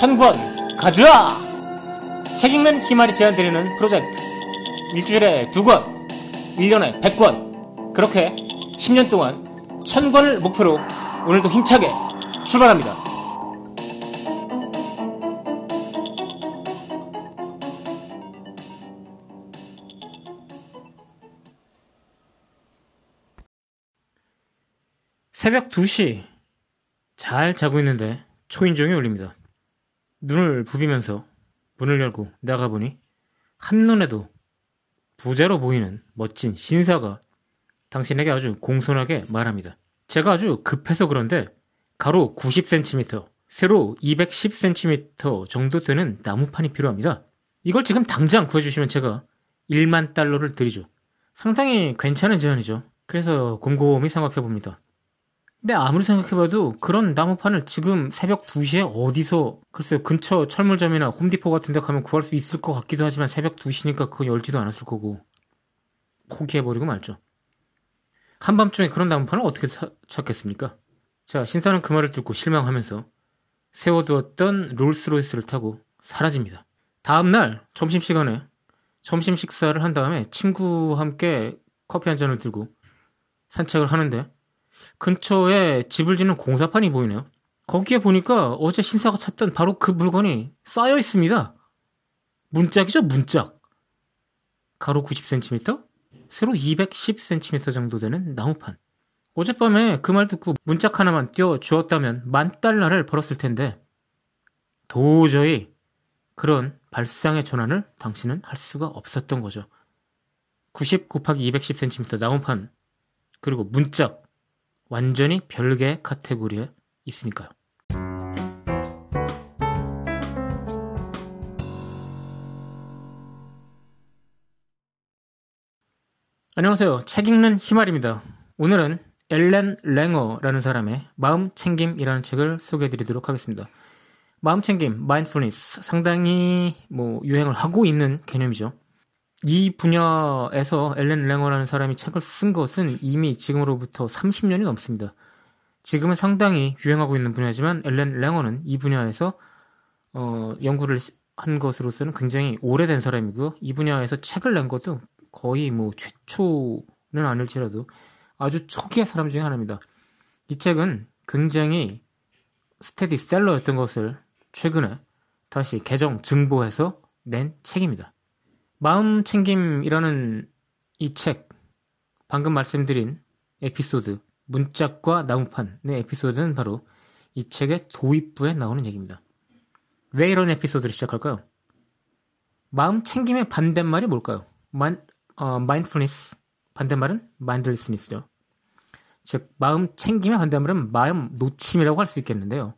천권 가져와! 책 읽는 희말이 제안드리는 프로젝트. 일주일에 두 권, 1년에 100권. 그렇게 10년 동안 천권을 목표로 오늘도 힘차게 출발합니다. 새벽 2시 잘 자고 있는데 초인종이 울립니다. 눈을 부비면서 문을 열고 나가보니 한눈에도 부자로 보이는 멋진 신사가 당신에게 아주 공손하게 말합니다. 제가 아주 급해서 그런데 가로 90cm, 세로 210cm 정도 되는 나무판이 필요합니다. 이걸 지금 당장 구해주시면 제가 1만 달러를 드리죠. 상당히 괜찮은 제안이죠. 그래서 곰곰이 생각해봅니다. 근데 아무리 생각해봐도 그런 나무판을 지금 새벽 2시에 어디서 글쎄요 근처 철물점이나 홈디포 같은 데 가면 구할 수 있을 것 같기도 하지만 새벽 2시니까 그거 열지도 않았을 거고 포기해버리고 말죠. 한밤중에 그런 나무판을 어떻게 사, 찾겠습니까? 자 신사는 그 말을 듣고 실망하면서 세워두었던 롤스로이스를 타고 사라집니다. 다음날 점심시간에 점심 식사를 한 다음에 친구와 함께 커피 한 잔을 들고 산책을 하는데 근처에 집을 짓는 공사판이 보이네요. 거기에 보니까 어제 신사가 찾던 바로 그 물건이 쌓여 있습니다. 문짝이죠, 문짝. 가로 90cm, 세로 210cm 정도 되는 나무판. 어젯밤에 그 말 듣고 문짝 하나만 띄워 주었다면 만 달러를 벌었을 텐데 도저히 그런 발상의 전환을 당신은 할 수가 없었던 거죠. 90 곱하기 210cm 나무판 그리고 문짝 완전히 별개의 카테고리에 있으니까요. 안녕하세요. 책 읽는 희말입니다. 오늘은 엘렌 랭어라는 사람의 마음 챙김이라는 책을 소개해 드리도록 하겠습니다. 마음 챙김, 마인드풀니스 상당히 뭐 유행을 하고 있는 개념이죠. 이 분야에서 엘렌 랭어라는 사람이 책을 쓴 것은 이미 지금으로부터 30년이 넘습니다. 지금은 상당히 유행하고 있는 분야지만 엘렌 랭어는 이 분야에서 어, 연구를 한 것으로서는 굉장히 오래된 사람이고요. 이 분야에서 책을 낸 것도 거의 뭐 최초는 아닐지라도 아주 초기의 사람 중에 하나입니다. 이 책은 굉장히 스테디셀러였던 것을 최근에 다시 개정 증보해서 낸 책입니다. 마음 챙김이라는 이 책, 방금 말씀드린 에피소드, 문짝과 나무판의 에피소드는 바로 이 책의 도입부에 나오는 얘기입니다. 왜 이런 에피소드를 시작할까요? 마음 챙김의 반대말이 뭘까요? 만, 어, mindfulness. 반대말은 mindlessness죠. 즉, 마음 챙김의 반대말은 마음 놓침이라고 할 수 있겠는데요.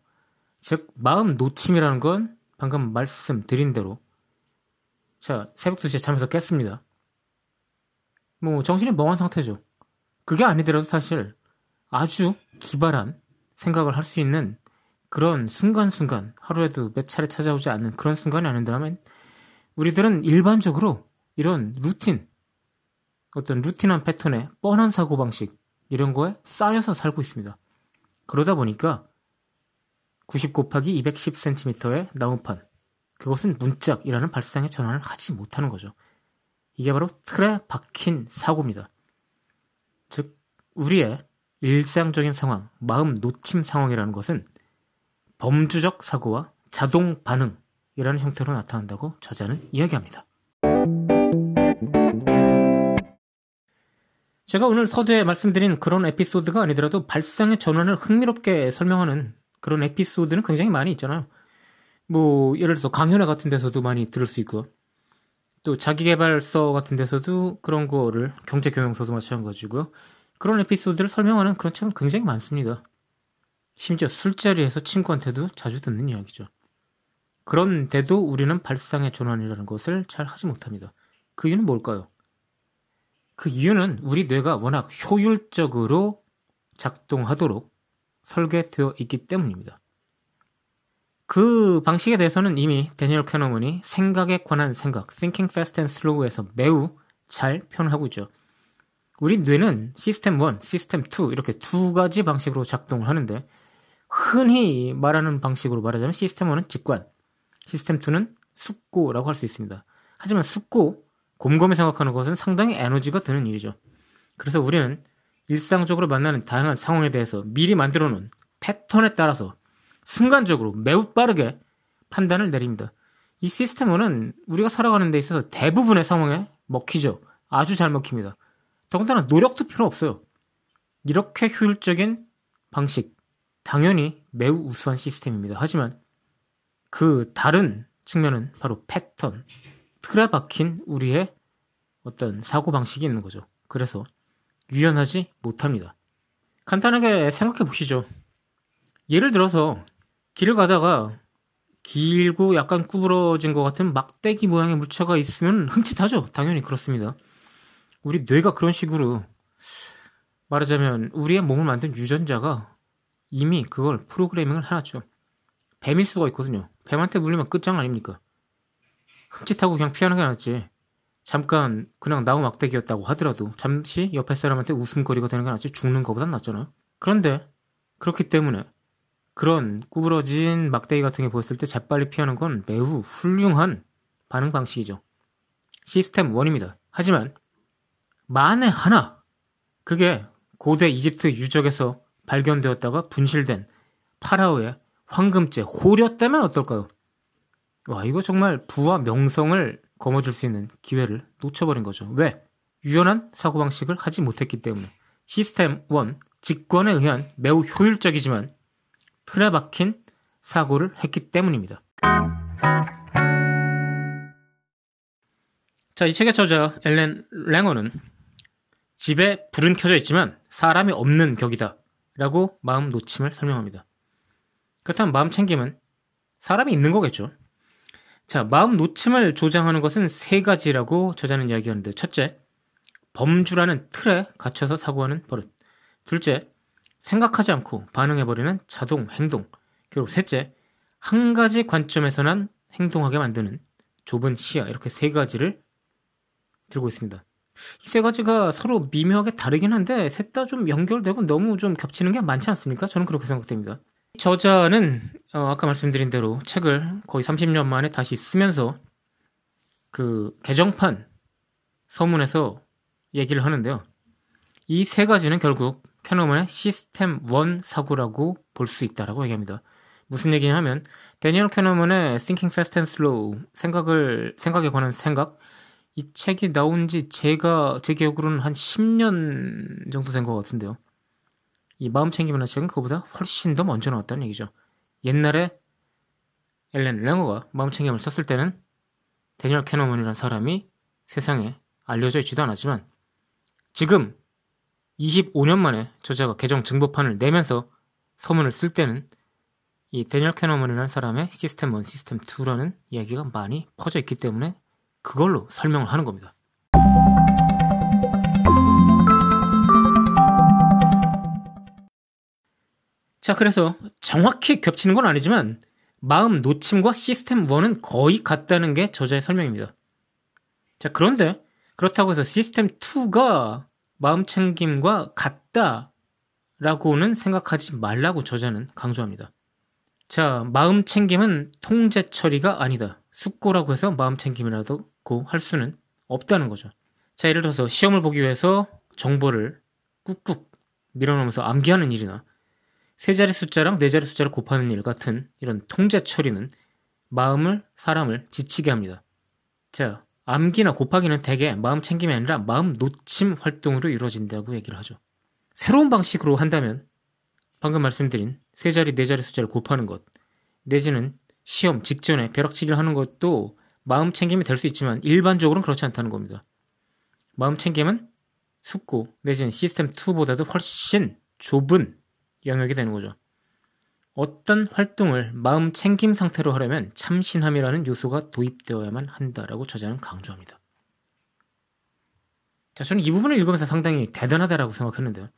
즉, 마음 놓침이라는 건 방금 말씀드린 대로 자, 새벽 2시에 잠에서 깼습니다. 뭐, 정신이 멍한 상태죠. 그게 아니더라도 사실 아주 기발한 생각을 할 수 있는 그런 순간순간, 하루에도 몇 차례 찾아오지 않는 그런 순간이 아닌다면, 우리들은 일반적으로 이런 루틴, 어떤 루틴한 패턴에 뻔한 사고방식, 이런 거에 쌓여서 살고 있습니다. 그러다 보니까 90 곱하기 210cm의 나무판, 그것은 문짝이라는 발상의 전환을 하지 못하는 거죠. 이게 바로 틀에 박힌 사고입니다. 즉, 우리의 일상적인 상황, 마음 놓침 상황이라는 것은 범주적 사고와 자동 반응이라는 형태로 나타난다고 저자는 이야기합니다. 제가 오늘 서두에 말씀드린 그런 에피소드가 아니더라도 발상의 전환을 흥미롭게 설명하는 그런 에피소드는 굉장히 많이 있잖아요. 뭐 예를 들어서 강연회 같은 데서도 많이 들을 수 있고요. 또 자기개발서 같은 데서도 그런 거를 경제경영서도 마찬가지고요. 그런 에피소드를 설명하는 그런 책은 굉장히 많습니다. 심지어 술자리에서 친구한테도 자주 듣는 이야기죠. 그런데도 우리는 발상의 전환이라는 것을 잘 하지 못합니다. 그 이유는 뭘까요? 그 이유는 우리 뇌가 워낙 효율적으로 작동하도록 설계되어 있기 때문입니다. 그 방식에 대해서는 이미 데니얼 캐너먼이 생각에 관한 생각, Thinking Fast and Slow에서 매우 잘 표현하고 있죠. 우리 뇌는 시스템 1, 시스템 2 이렇게 두 가지 방식으로 작동을 하는데 흔히 말하는 방식으로 말하자면 시스템 1은 직관, 시스템 2는 숙고라고 할 수 있습니다. 하지만 숙고, 곰곰이 생각하는 것은 상당히 에너지가 드는 일이죠. 그래서 우리는 일상적으로 만나는 다양한 상황에 대해서 미리 만들어 놓은 패턴에 따라서 순간적으로 매우 빠르게 판단을 내립니다. 이 시스템은 우리가 살아가는 데 있어서 대부분의 상황에 먹히죠. 아주 잘 먹힙니다. 더군다나 노력도 필요 없어요. 이렇게 효율적인 방식, 당연히 매우 우수한 시스템입니다. 하지만 그 다른 측면은 바로 패턴, 틀에 박힌 우리의 어떤 사고방식이 있는 거죠. 그래서 유연하지 못합니다. 간단하게 생각해 보시죠. 예를 들어서 길을 가다가 길고 약간 구부러진 것 같은 막대기 모양의 물체가 있으면 흠칫하죠. 당연히 그렇습니다. 우리 뇌가 그런 식으로 말하자면 우리의 몸을 만든 유전자가 이미 그걸 프로그래밍을 해놨죠. 뱀일 수가 있거든요. 뱀한테 물리면 끝장 아닙니까? 흠칫하고 그냥 피하는 게 낫지. 잠깐 그냥 나무 막대기였다고 하더라도 잠시 옆에 사람한테 웃음거리가 되는 게 낫지 죽는 것보단 낫잖아요. 그런데 그렇기 때문에 그런 구부러진 막대기 같은 게 보였을 때 재빨리 피하는 건 매우 훌륭한 반응 방식이죠. 시스템 1입니다. 하지만 만에 하나 그게 고대 이집트 유적에서 발견되었다가 분실된 파라오의 황금재 호렸다면 어떨까요? 와 이거 정말 부와 명성을 거머쥘 수 있는 기회를 놓쳐버린 거죠. 왜? 유연한 사고방식을 하지 못했기 때문에 시스템 1 직권에 의한 매우 효율적이지만 틀에 박힌 사고를 했기 때문입니다. 자, 이 책의 저자 엘렌 랭어는 집에 불은 켜져 있지만 사람이 없는 격이다. 라고 마음 놓침을 설명합니다. 그렇다면 마음 챙김은 사람이 있는 거겠죠. 자, 마음 놓침을 조장하는 것은 세 가지라고 저자는 이야기하는데, 첫째, 범주라는 틀에 갇혀서 사고하는 버릇. 둘째, 생각하지 않고 반응해버리는 자동 행동. 그리고 셋째, 한 가지 관점에서만 행동하게 만드는 좁은 시야. 이렇게 세 가지를 들고 있습니다. 이 세 가지가 서로 미묘하게 다르긴 한데, 셋 다 좀 연결되고 너무 좀 겹치는 게 많지 않습니까? 저는 그렇게 생각됩니다. 저자는, 어, 아까 말씀드린 대로 책을 거의 30년 만에 다시 쓰면서 그 개정판 서문에서 얘기를 하는데요. 이 세 가지는 결국 캐노먼의 시스템 1 사고라고 볼 수 있다라고 얘기합니다. 무슨 얘기냐면 데니얼 캐노먼의 Thinking Fast and Slow 생각을 생각에 관한 생각 이 책이 나온 지 제가 제 기억으로는 한 10년 정도 된 것 같은데요. 이 마음 챙김이라는 책은 그보다 훨씬 더 먼저 나왔다는 얘기죠. 옛날에 엘렌 랭어가 마음 챙김을 썼을 때는 대니얼 카너먼이라는 사람이 세상에 알려져 있지도 않았지만 지금 25년 만에 저자가 개정 증보판을 내면서 서문을 쓸 때는 이 대니얼 카너먼이라는 사람의 시스템 1, 시스템 2라는 이야기가 많이 퍼져 있기 때문에 그걸로 설명을 하는 겁니다. 자, 그래서 정확히 겹치는 건 아니지만 마음 놓침과 시스템 1은 거의 같다는 게 저자의 설명입니다. 자, 그런데 그렇다고 해서 시스템 2가 마음 챙김과 같다라고는 생각하지 말라고 저자는 강조합니다. 자, 마음 챙김은 통제 처리가 아니다. 숙고라고 해서 마음 챙김이라고 할 수는 없다는 거죠. 자, 예를 들어서 시험을 보기 위해서 정보를 꾹꾹 밀어넣으면서 암기하는 일이나 세 자리 숫자랑 네 자리 숫자를 곱하는 일 같은 이런 통제 처리는 마음을, 사람을 지치게 합니다. 자, 암기나 곱하기는 대개 마음 챙김이 아니라 마음 놓침 활동으로 이루어진다고 얘기를 하죠. 새로운 방식으로 한다면 방금 말씀드린 세 자리, 네 자리 숫자를 곱하는 것, 내지는 시험 직전에 벼락치기를 하는 것도 마음 챙김이 될 수 있지만 일반적으로는 그렇지 않다는 겁니다. 마음 챙김은 숙고 내지는 시스템 2보다도 훨씬 좁은 영역이 되는 거죠. 어떤 활동을 마음 챙김 상태로 하려면 참신함이라는 요소가 도입되어야만 한다라고 저자는 강조합니다. 자, 저는 이 부분을 읽으면서 상당히 대단하다라고 생각했는데요.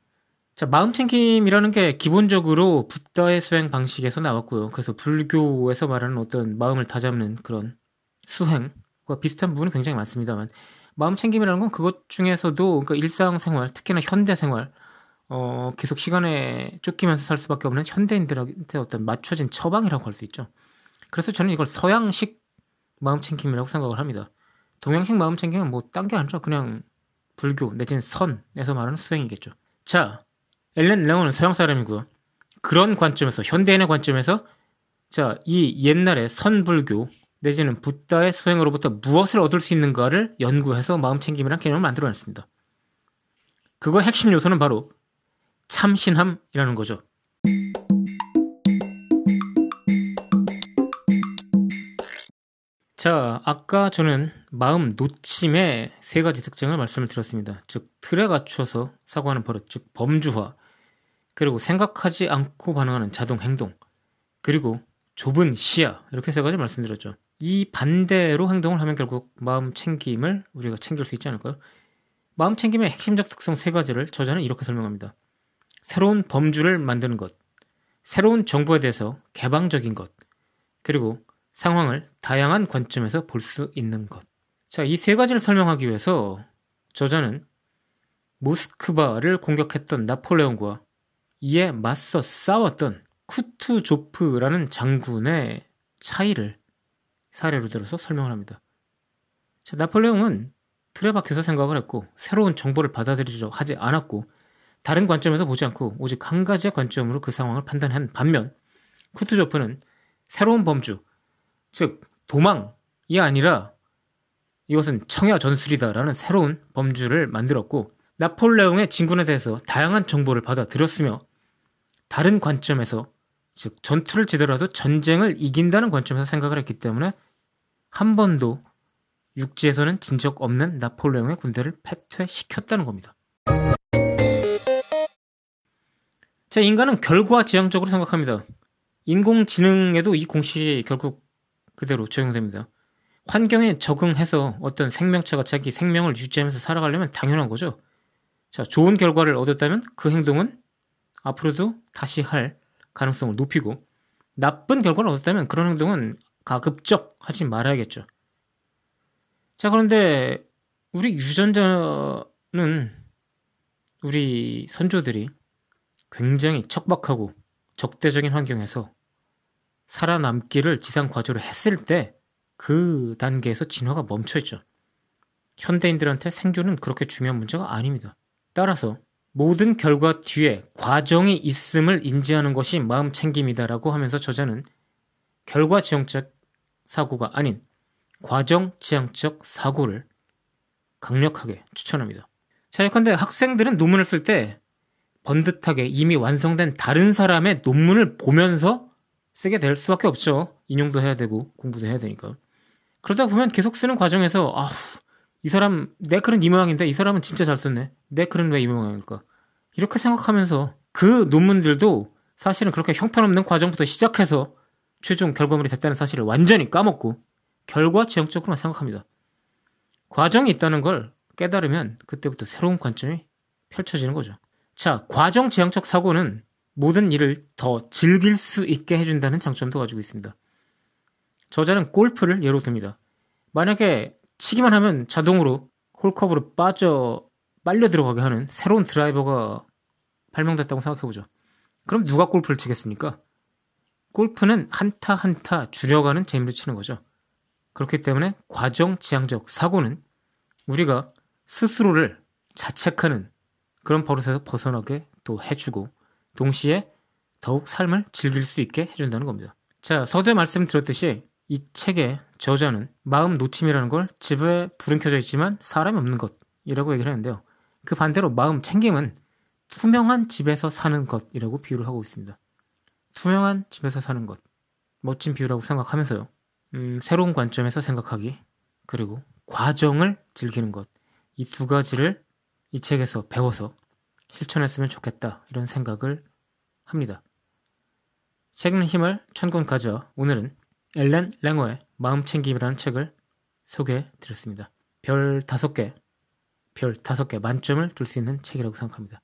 자, 마음 챙김이라는 게 기본적으로 붓다의 수행 방식에서 나왔고요. 그래서 불교에서 말하는 어떤 마음을 다잡는 그런 수행과 비슷한 부분이 굉장히 많습니다만, 마음 챙김이라는 건 그것 중에서도 그러니까 일상생활, 특히나 현대생활, 어, 계속 시간에 쫓기면서 살 수밖에 없는 현대인들한테 어떤 맞춰진 처방이라고 할 수 있죠. 그래서 저는 이걸 서양식 마음 챙김이라고 생각을 합니다. 동양식 마음 챙김은 뭐 딴 게 아니라 그냥 불교 내지는 선에서 말하는 수행이겠죠. 자, 엘렌 레온은 서양 사람이고요. 그런 관점에서 현대인의 관점에서 자, 이 옛날의 선불교 내지는 붓다의 수행으로부터 무엇을 얻을 수 있는가를 연구해서 마음 챙김이라는 개념을 만들어냈습니다. 그거의 핵심 요소는 바로 참신함이라는 거죠. 자, 아까 저는 마음 놓침의 세 가지 특징을 말씀을 드렸습니다. 즉, 틀에 갖춰서 사고하는 버릇, 즉, 범주화, 그리고 생각하지 않고 반응하는 자동 행동, 그리고 좁은 시야, 이렇게 세 가지 말씀드렸죠. 이 반대로 행동을 하면 결국 마음 챙김을 우리가 챙길 수 있지 않을까요? 마음 챙김의 핵심적 특성 세 가지를 저자는 이렇게 설명합니다. 새로운 범주를 만드는 것, 새로운 정보에 대해서 개방적인 것, 그리고 상황을 다양한 관점에서 볼 수 있는 것. 자, 이 세 가지를 설명하기 위해서 저자는 모스크바를 공격했던 나폴레옹과 이에 맞서 싸웠던 쿠투조프라는 장군의 차이를 사례로 들어서 설명을 합니다. 자, 나폴레옹은 틀에 박혀서 생각을 했고 새로운 정보를 받아들이려 하지 않았고 다른 관점에서 보지 않고 오직 한 가지의 관점으로 그 상황을 판단한 반면 쿠투조프는 새로운 범주, 즉 도망이 아니라 이것은 청야 전술이다라는 새로운 범주를 만들었고 나폴레옹의 진군에 대해서 다양한 정보를 받아들였으며 다른 관점에서 즉 전투를 지더라도 전쟁을 이긴다는 관점에서 생각을 했기 때문에 한 번도 육지에서는 진 적 없는 나폴레옹의 군대를 패퇴시켰다는 겁니다. 자, 인간은 결과 지향적으로 생각합니다. 인공지능에도 이 공식이 결국 그대로 적용됩니다. 환경에 적응해서 어떤 생명체가 자기 생명을 유지하면서 살아가려면 당연한 거죠. 자, 좋은 결과를 얻었다면 그 행동은 앞으로도 다시 할 가능성을 높이고 나쁜 결과를 얻었다면 그런 행동은 가급적 하지 말아야겠죠. 자, 그런데 우리 유전자는 우리 선조들이 굉장히 척박하고 적대적인 환경에서 살아남기를 지상 과제로 했을 때 그 단계에서 진화가 멈춰 있죠. 현대인들한테 생존은 그렇게 중요한 문제가 아닙니다. 따라서 모든 결과 뒤에 과정이 있음을 인지하는 것이 마음 챙김이다라고 하면서 저자는 결과 지향적 사고가 아닌 과정 지향적 사고를 강력하게 추천합니다. 자, 예컨대 학생들은 논문을 쓸 때 번듯하게 이미 완성된 다른 사람의 논문을 보면서 쓰게 될 수밖에 없죠. 인용도 해야 되고 공부도 해야 되니까. 그러다 보면 계속 쓰는 과정에서 아우 이 사람 내 글은 이 모양인데 이 사람은 진짜 잘 썼네. 내 글은 왜 이 모양일까? 이렇게 생각하면서 그 논문들도 사실은 그렇게 형편없는 과정부터 시작해서 최종 결과물이 됐다는 사실을 완전히 까먹고 결과 지향적으로만 생각합니다. 과정이 있다는 걸 깨달으면 그때부터 새로운 관점이 펼쳐지는 거죠. 자, 과정 지향적 사고는 모든 일을 더 즐길 수 있게 해준다는 장점도 가지고 있습니다. 저자는 골프를 예로 듭니다. 만약에 치기만 하면 자동으로 홀컵으로 빠져 빨려 들어가게 하는 새로운 드라이버가 발명됐다고 생각해보죠. 그럼 누가 골프를 치겠습니까? 골프는 한타 한타 줄여가는 재미로 치는 거죠. 그렇기 때문에 과정 지향적 사고는 우리가 스스로를 자책하는 그런 버릇에서 벗어나게 또 해주고 동시에 더욱 삶을 즐길 수 있게 해준다는 겁니다. 자, 서두에 말씀드렸듯이 이 책의 저자는 마음 놓침이라는 걸 집에 불은 켜져 있지만 사람이 없는 것이라고 얘기를 하는데요. 그 반대로 마음 챙김은 투명한 집에서 사는 것이라고 비유를 하고 있습니다. 투명한 집에서 사는 것. 멋진 비유라고 생각하면서요. 음, 새로운 관점에서 생각하기, 그리고 과정을 즐기는 것. 이 두 가지를 이 책에서 배워서 실천했으면 좋겠다 이런 생각을 합니다. 책은 힘을 천권 가져 오늘은 엘렌 랭어의 마음챙김이라는 책을 소개해 드렸습니다. 별 다섯 개, 별 다섯 개 만점을 줄수 있는 책이라고 생각합니다.